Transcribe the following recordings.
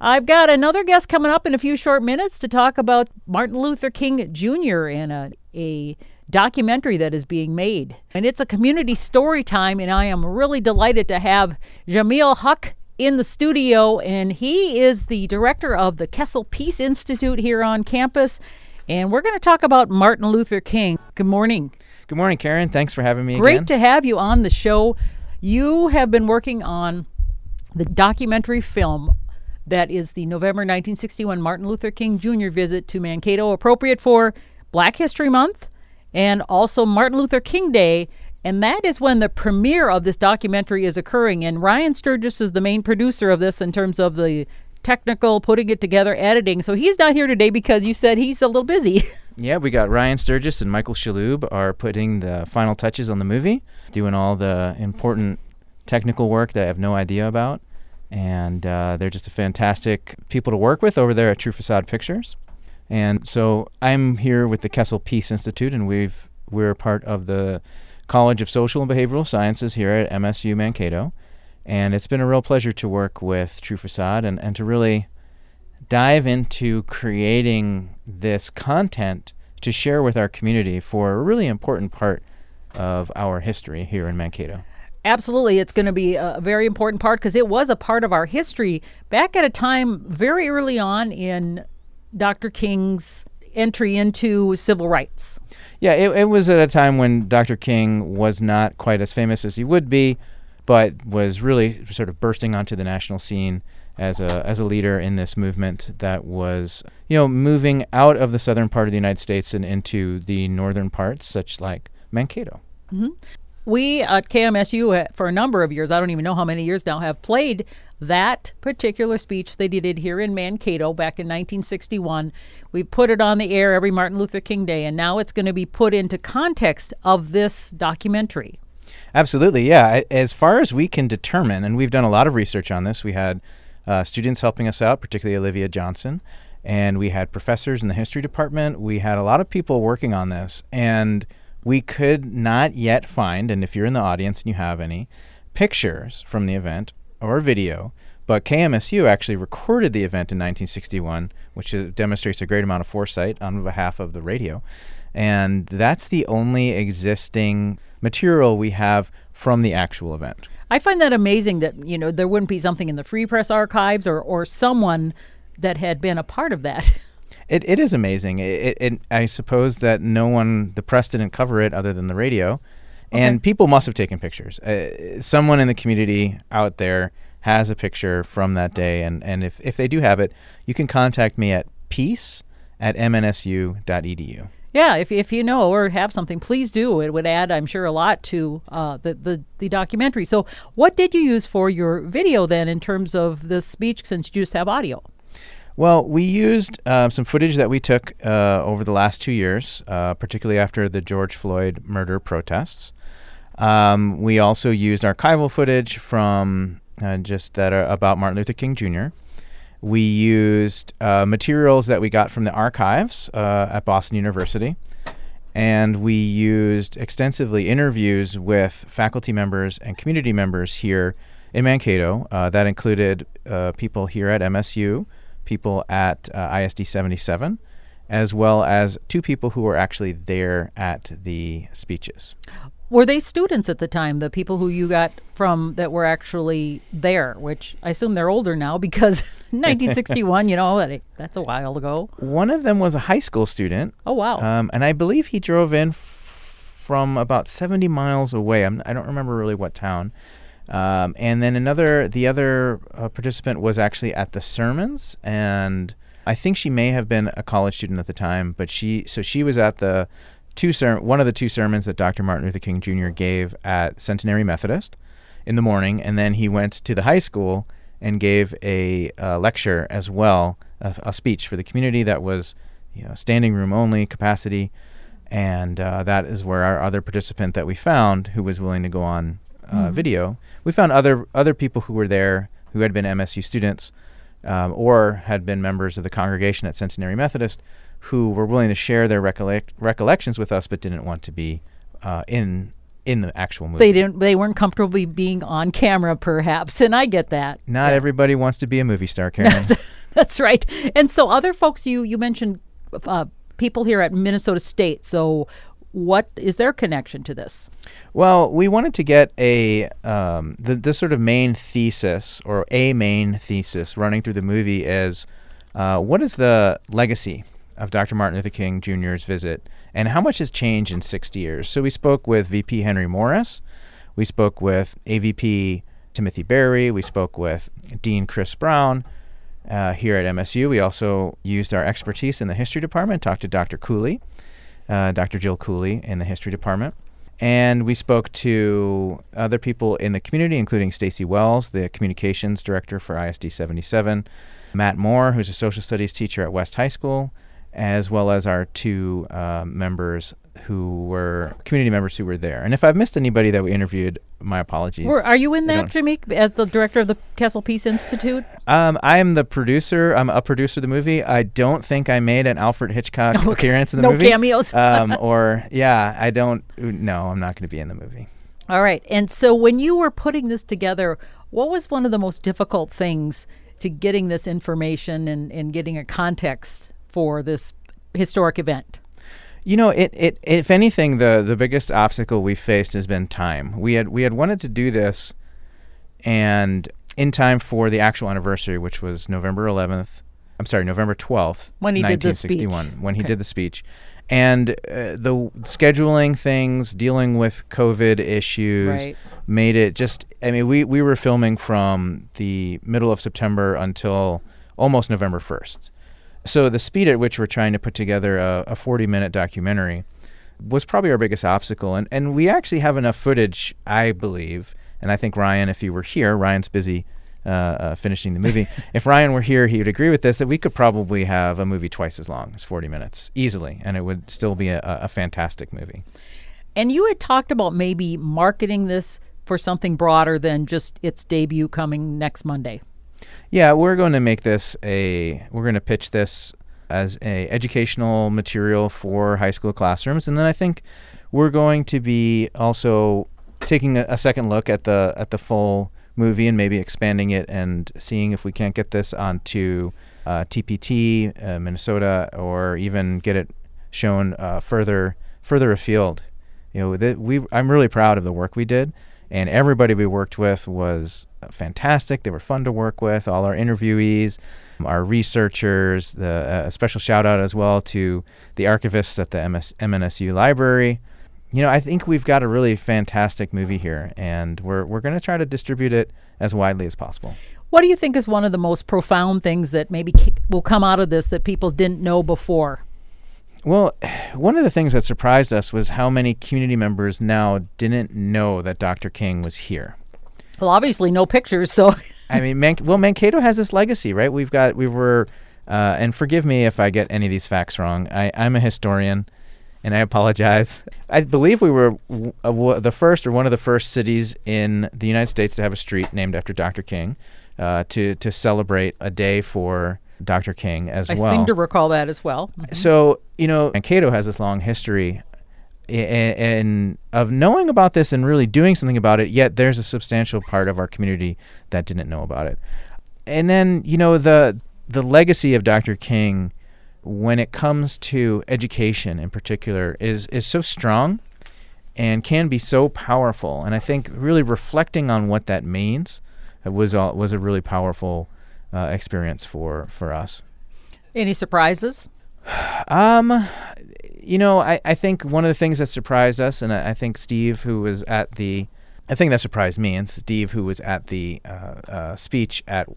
I've got another guest coming up in a few short minutes to talk about Martin Luther King Jr. and a, a documentary that is being made. And it's a community story time, and I am really delighted to have Jamil Haque in the studio. And he is the director of the Kessel Peace Institute here on campus. And we're going to talk about Martin Luther King. Good morning. Good morning, Karen. Thanks for having me Great again. to have you on the show. You have been working on the documentary film that is the November 1961 Martin Luther King Jr. visit to Mankato, appropriate for Black History Month and also Martin Luther King Day. And that is when the premiere of this documentary is occurring. And Ryan Sturgis is the main producer of this in terms of the technical, putting it together, editing. So he's not here today because you said he's a little busy. yeah, we got Ryan Sturgis and Michael Shaloub are putting the final touches on the movie, doing all the important technical work that I have no idea about. And uh, they're just a fantastic people to work with over there at True Facade Pictures. And so I'm here with the Kessel Peace Institute, and we've we're part of the College of Social and Behavioral Sciences here at MSU Mankato. And it's been a real pleasure to work with True Facade and, and to really dive into creating this content to share with our community for a really important part of our history here in Mankato. Absolutely. It's going to be a very important part because it was a part of our history back at a time very early on in Dr. King's entry into civil rights. Yeah, it, it was at a time when Dr. King was not quite as famous as he would be, but was really sort of bursting onto the national scene as a as a leader in this movement that was you know moving out of the southern part of the United States and into the northern parts, such like Mankato. Mm-hmm. We at KMSU uh, for a number of years, I don't even know how many years now, have played that particular speech they did here in Mankato back in 1961. We put it on the air every Martin Luther King Day, and now it's going to be put into context of this documentary. Absolutely, yeah. As far as we can determine, and we've done a lot of research on this, we had uh, students helping us out, particularly Olivia Johnson, and we had professors in the history department. We had a lot of people working on this, and we could not yet find, and if you're in the audience and you have any, pictures from the event or video. But KMSU actually recorded the event in 1961, which demonstrates a great amount of foresight on behalf of the radio. And that's the only existing material we have from the actual event. I find that amazing that, you know, there wouldn't be something in the Free Press archives or, or someone that had been a part of that. It, it is amazing. It, it, I suppose that no one, the press didn't cover it other than the radio. And people must have taken pictures. Uh, someone in the community out there has a picture from that day. And, and if, if they do have it, you can contact me at peace at mnsu.edu. Yeah, if, if you know or have something, please do. It would add, I'm sure, a lot to uh, the, the, the documentary. So, what did you use for your video then in terms of the speech since you just have audio? Well, we used uh, some footage that we took uh, over the last two years, uh, particularly after the George Floyd murder protests. Um, we also used archival footage from uh, just that about Martin Luther King Jr. We used uh, materials that we got from the archives uh, at Boston University. And we used extensively interviews with faculty members and community members here in Mankato. that included people here at MSU, people at uh, ISD 77, as well as two people who were actually there at the speeches. Were they students at the time, the people who you got from that were actually there, which I assume they're older now because 1961, you know, that's a while ago. One of them was a high school student. Oh, wow. Um, and I believe he drove in f- from about 70 miles away. I'm, I do not remember really what town. Um, and then another, the other uh, participant was actually at the sermons, and I think she may have been a college student at the time, but she, so she was at the two ser- one of the two sermons that Dr. Martin Luther King Jr. gave at Centenary Methodist in the morning, and then he went to the high school and gave a uh, lecture as well, a, a, speech for the community that was, you know, standing room only capacity, and uh, that is where our other participant that we found, who was willing to go on uh, mm-hmm. video. We found other other people who were there who had been MSU students um, or had been members of the congregation at Centenary Methodist who were willing to share their recollect- recollections with us but didn't want to be uh, in in the actual movie. They didn't. They weren't comfortable being on camera, perhaps, and I get that. Not everybody wants to be a movie star, Karen. That's right. And so, other folks, you you mentioned uh, people here at Minnesota State. So, what is their connection to this? Well, we wanted to get a um, the the sort of main thesis or a main thesis running through the movie is uh, what is the legacy of Dr. Martin Luther King Jr.'s visit, and how much has changed in 60 years? So we spoke with VP Henry Morris, we spoke with AVP Timothy Berry, we spoke with Dean Chris Brown. Uh, here at MSU, we also used our expertise in the history department, talked to Dr. Cooley, uh, Dr. Jill Cooley in the history department. And we spoke to other people in the community, including Stacy Wells, the communications director for ISD 77, Matt Moore, who's a social studies teacher at West High School, as well as our two uh, members who were community members who were there. And if I've missed anybody that we interviewed, my apologies. Were, are you in that, Jimmy, as the director of the Kessel Peace Institute? Um, I am the producer. I'm a producer of the movie. I don't think I made an Alfred Hitchcock appearance in the No movie. cameos. um, or yeah, I don't. No, I'm not going to be in the movie. All right. And so, when you were putting this together, what was one of the most difficult things to getting this information and, and getting a context for this historic event? You know, it, it if anything, the the biggest obstacle we faced has been time. We had we had wanted to do this, and in time for the actual anniversary, which was November 11th. I'm sorry, November 12th, When he did the speech. 1961, when he Okay. did the speech, and uh, the scheduling things, dealing with COVID issues, Right. made it just. I mean, we we were filming from the middle of September until almost November 1st. So the speed at which we're trying to put together a, a 40 minute documentary was probably our biggest obstacle. And, and we actually have enough footage, I believe. And I think Ryan, if he were here, Ryan's busy uh, uh, finishing the movie. if Ryan were here, he would agree with this that we could probably have a movie twice as long as 40 minutes easily. And it would still be a, a fantastic movie. And you had talked about maybe marketing this for something broader than just its debut coming next Monday. Yeah, we're going to make this a. We're going to pitch this as a educational material for high school classrooms, and then I think we're going to be also taking a, a second look at the at the full movie and maybe expanding it and seeing if we can't get this onto uh, TPT, uh, Minnesota, or even get it shown uh, further further afield. You know, that we I'm really proud of the work we did, and everybody we worked with was fantastic. They were fun to work with. All our interviewees, our researchers. The uh, a special shout out as well to the archivists at the MS, MNSU library. You know, I think we've got a really fantastic movie here, and we're we're going to try to distribute it as widely as possible. What do you think is one of the most profound things that maybe will come out of this that people didn't know before? Well, one of the things that surprised us was how many community members now didn't know that Dr. King was here. Well, obviously, no pictures, so I mean, Man- well, Mankato has this legacy, right? We've got, we were, uh, and forgive me if I get any of these facts wrong. I, I'm a historian, and I apologize. I believe we were w- uh, w- the first or one of the first cities in the United States to have a street named after Dr. King, uh, to to celebrate a day for Dr. King as I well. I seem to recall that as well. Mm-hmm. So you know, Mankato has this long history, i- of knowing about this and really doing something about it. Yet there's a substantial part of our community that didn't know about it. And then you know the the legacy of Dr. King, when it comes to education in particular, is is so strong, and can be so powerful. And I think really reflecting on what that means uh, was all, was a really powerful uh, experience for for us. Any surprises? Um, you know, I, I think one of the things that surprised us, and I, I think Steve, who was at the, I think that surprised me, and Steve, who was at the uh, uh, speech at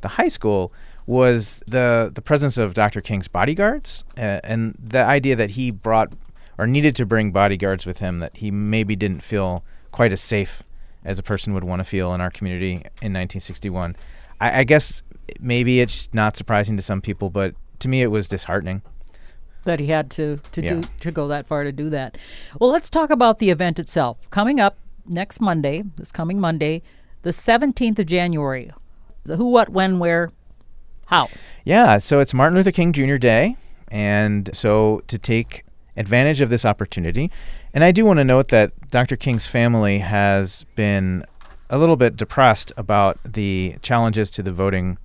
the high school, was the the presence of Dr. King's bodyguards, uh, and the idea that he brought or needed to bring bodyguards with him that he maybe didn't feel quite as safe as a person would want to feel in our community in 1961. I, I guess maybe it's not surprising to some people, but to me it was disheartening. that he had to to Yeah. do to go that far to do that. Well, let's talk about the event itself. Coming up next Monday, this coming Monday, the 17th of January. The who, what, when, where, how. Yeah, so it's Martin Luther King Jr. Day, and so to take advantage of this opportunity. And I do want to note that Dr. King's family has been a little bit depressed about the challenges to the voting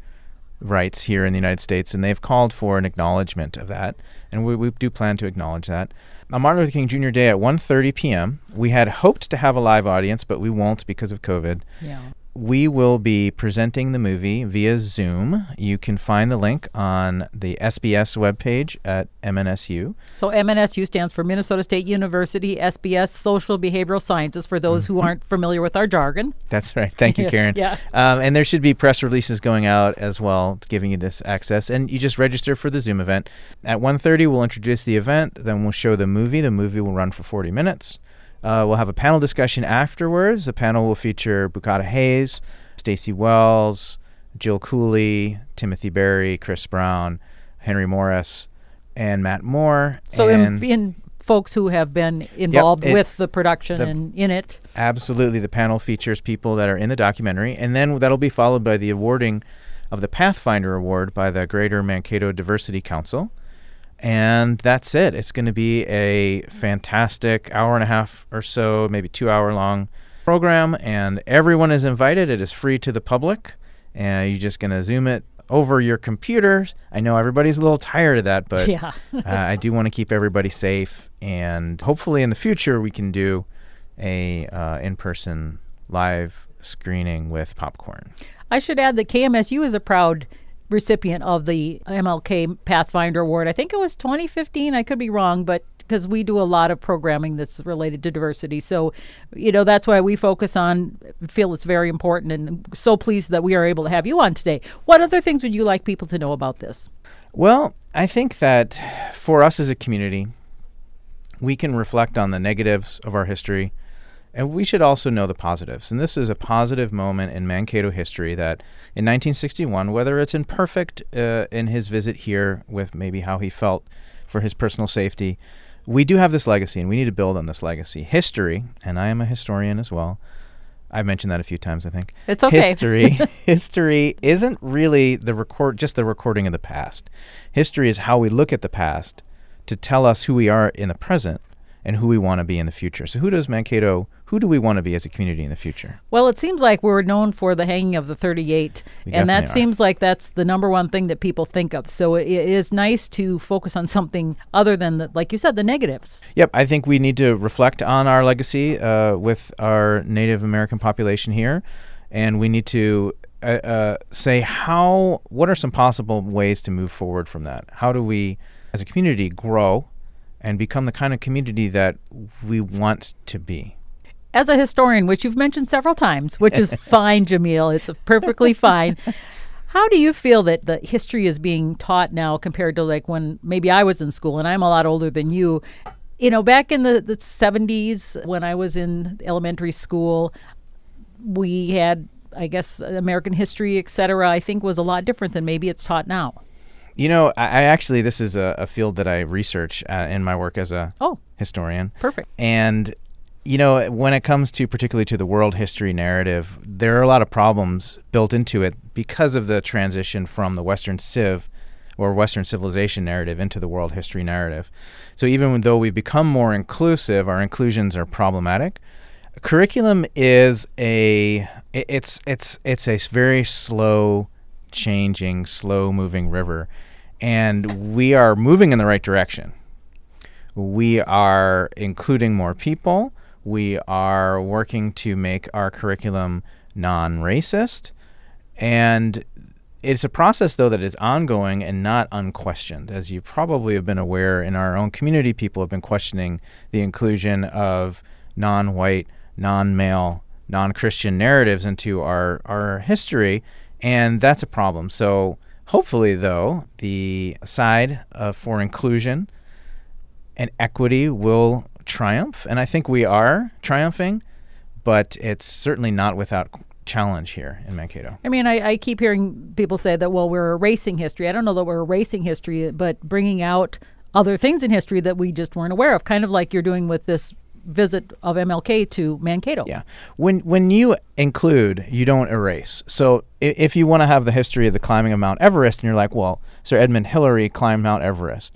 rights here in the United States, and they've called for an acknowledgement of that, and we, we do plan to acknowledge that. On Martin Luther King Jr. Day at 1.30 p.m., we had hoped to have a live audience, but we won't because of COVID. Yeah we will be presenting the movie via Zoom. You can find the link on the SBS webpage at MNSU. So MNSU stands for Minnesota State University SBS Social Behavioral Sciences for those who mm-hmm. aren't familiar with our jargon. That's right. Thank you, Karen. yeah. Um, and there should be press releases going out as well, giving you this access. And you just register for the Zoom event. At 1.30, we'll introduce the event. Then we'll show the movie. The movie will run for 40 minutes. Uh, we'll have a panel discussion afterwards. The panel will feature Bukata Hayes, Stacy Wells, Jill Cooley, Timothy Berry, Chris Brown, Henry Morris, and Matt Moore. So, in, in, folks who have been involved yep, it, with the production the, and in it. Absolutely. The panel features people that are in the documentary, and then that'll be followed by the awarding of the Pathfinder Award by the Greater Mankato Diversity Council. And that's it. It's going to be a fantastic hour and a half or so, maybe two hour long program. And everyone is invited. It is free to the public. And you're just going to Zoom it over your computer. I know everybody's a little tired of that, but yeah. uh, I do want to keep everybody safe. And hopefully in the future, we can do a uh, in person live screening with popcorn. I should add that KMSU is a proud recipient of the MLK Pathfinder Award. I think it was 2015. I could be wrong, but because we do a lot of programming that's related to diversity. So, you know, that's why we focus on, feel it's very important, and so pleased that we are able to have you on today. What other things would you like people to know about this? Well, I think that for us as a community, we can reflect on the negatives of our history and we should also know the positives. And this is a positive moment in Mankato history that in 1961, whether it's imperfect uh, in his visit here with maybe how he felt for his personal safety, we do have this legacy and we need to build on this legacy. History, and I am a historian as well. I've mentioned that a few times, I think. It's okay. History, history isn't really the record, just the recording of the past. History is how we look at the past to tell us who we are in the present and who we want to be in the future. So, who does Mankato? Who do we want to be as a community in the future? Well, it seems like we're known for the hanging of the 38, we and that are. seems like that's the number one thing that people think of. So, it, it is nice to focus on something other than, the, like you said, the negatives. Yep, I think we need to reflect on our legacy uh, with our Native American population here, and we need to uh, uh, say how. What are some possible ways to move forward from that? How do we, as a community, grow? and become the kind of community that we want to be. As a historian, which you've mentioned several times, which is fine, Jamil, it's perfectly fine. How do you feel that the history is being taught now compared to like when maybe I was in school and I'm a lot older than you? You know, back in the, the 70s when I was in elementary school, we had, I guess, American history, et cetera, I think was a lot different than maybe it's taught now. You know, I, I actually this is a, a, field that I research uh, in my work as a oh historian. Perfect. And you know, when it comes to particularly to the world history narrative, there are a lot of problems built into it because of the transition from the Western Civ or Western civilization narrative into the world history narrative. So even though we've become more inclusive, our inclusions are problematic. Curriculum is a it's it's it's a very slow changing, slow moving river. And we are moving in the right direction. We are including more people. We are working to make our curriculum non racist. And it's a process, though, that is ongoing and not unquestioned. As you probably have been aware, in our own community, people have been questioning the inclusion of non white, non male, non Christian narratives into our, our history and that's a problem. So hopefully, though, the side uh, for inclusion and equity will triumph, and I think we are triumphing, but it's certainly not without challenge here in Mankato. I mean, I, I, keep hearing people say that, well, we're erasing history. I don't know that we're erasing history, but bringing out other things in history that we just weren't aware of, kind of like you're doing with this visit of MLK to Mankato. Yeah. When when you include, you don't erase. So if, if you want to have the history of the climbing of Mount Everest and you're like, well, Sir Edmund Hillary climbed Mount Everest.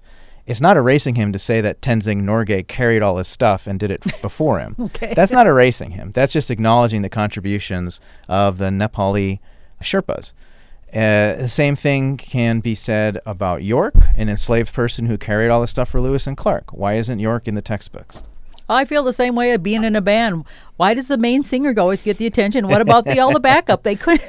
It's not erasing him to say that Tenzing Norgay carried all his stuff and did it before him. Okay. That's not erasing him. That's just acknowledging the contributions of the Nepali Sherpas. Uh, the same thing can be said about York, an enslaved person who carried all the stuff for Lewis and Clark. Why isn't York in the textbooks? I feel the same way of being in a band. Why does the main singer always get the attention? What about the all the backup? They could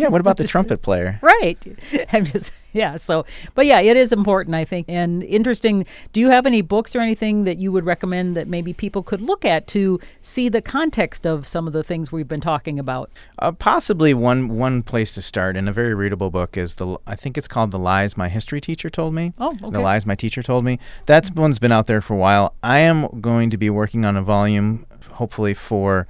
Yeah, what about the trumpet player? right. I'm just yeah. So, but yeah, it is important, I think, and interesting. Do you have any books or anything that you would recommend that maybe people could look at to see the context of some of the things we've been talking about? Uh, possibly one one place to start, and a very readable book is the I think it's called "The Lies My History Teacher Told Me." Oh, okay. The Lies My Teacher Told Me. That one's been out there for a while. I am going to be working on a volume, hopefully for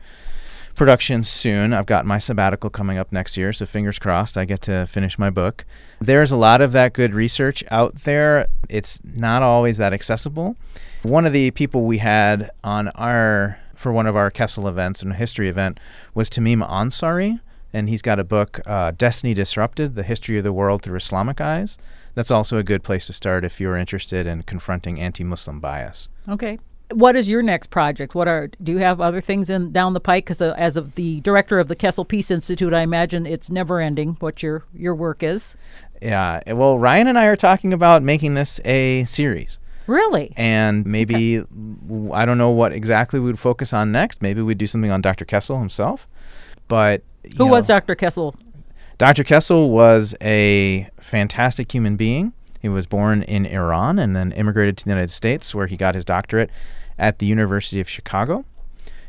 production soon. I've got my sabbatical coming up next year, so fingers crossed I get to finish my book. There's a lot of that good research out there. It's not always that accessible. One of the people we had on our for one of our Kessel events and a history event was Tamim Ansary, and he's got a book, uh, Destiny Disrupted: The History of the World Through Islamic Eyes. That's also a good place to start if you're interested in confronting anti-Muslim bias. Okay. What is your next project? What are do you have other things in down the pike? Because uh, as of the director of the Kessel Peace Institute, I imagine it's never ending. What your your work is? Yeah, well, Ryan and I are talking about making this a series. Really? and maybe I don't know what exactly we'd focus on next. Maybe we'd do something on Dr. Kessel himself. But Who know, was Dr. Kessel? Dr. Kessel was a fantastic human being. He was born in Iran and then immigrated to the United States, where he got his doctorate at the University of Chicago.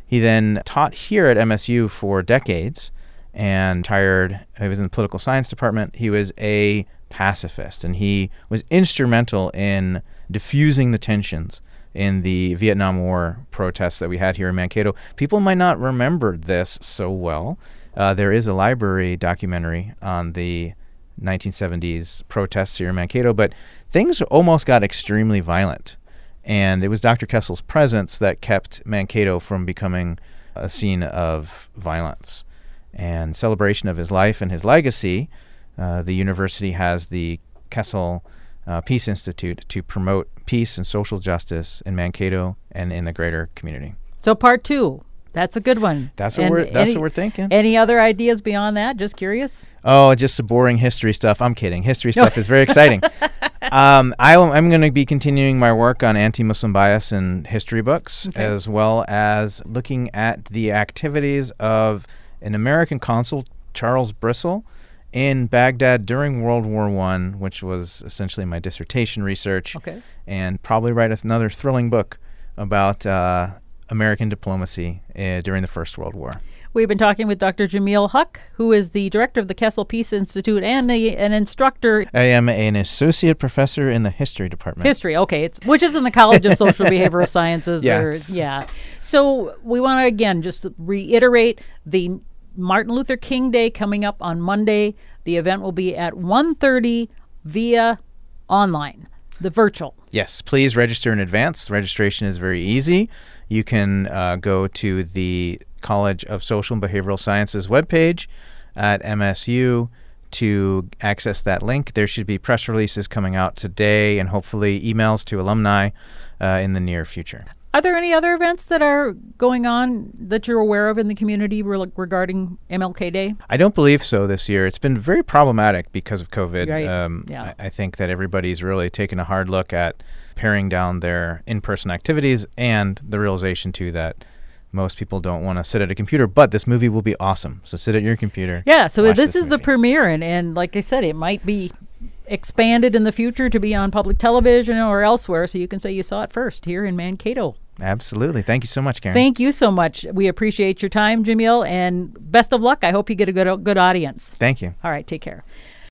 He then taught here at MSU for decades and retired. He was in the political science department. He was a pacifist, and he was instrumental in diffusing the tensions in the Vietnam War protests that we had here in Mankato. People might not remember this so well. Uh, there is a library documentary on the 1970s protests here in Mankato, but things almost got extremely violent. And it was Dr. Kessel's presence that kept Mankato from becoming a scene of violence. And celebration of his life and his legacy, uh, the university has the Kessel uh, Peace Institute to promote peace and social justice in Mankato and in the greater community. So part two. That's a good one. That's what And we're that's any- what we're thinking. Any other ideas beyond that? Just curious. Oh, just some boring history stuff. I'm kidding. History stuff is very exciting. Um, I, am going to be continuing my work on anti-Muslim bias in history books, Okay. as well as looking at the activities of an American consul, Charles Brissel, in Baghdad during World War One, which was essentially my dissertation research, Okay. and probably write another thrilling book about uh, American diplomacy uh, during the First World War. We've been talking with Dr. Jamil Haque, who is the director of the Kessel Peace Institute and a, an instructor I am an associate professor in the history department. history. Okay, it's which is in the College of Social Behavioral Sciences. Yeah, or, yeah. So we want to again just reiterate the Martin Luther King Day coming up on Monday. The event will be at 1.30 via online, the virtual. Yes, please register in advance. Registration is very easy. You can uh, go to the College of Social and Behavioral Sciences webpage at MSU to access that link. There should be press releases coming out today and hopefully emails to alumni uh, in the near future. Are there any other events that are going on that you're aware of in the community re- regarding MLK Day? I don't believe so this year. It's been very problematic because of COVID. Right. Um, Yeah. I, I think that everybody's really taken a hard look at paring down their in person activities and the realization, too, that most people don't want to sit at a computer. But this movie will be awesome. So sit at your computer. Yeah, so watch this, is the movie. premiere, and, and like I said, it might be expanded in the future to be on public television or elsewhere, so you can say you saw it first here in Mankato. Absolutely. Thank you so much, Karen. Thank you so much. We appreciate your time, Jamil, and best of luck. I hope you get a good good audience. Thank you. All right, take care.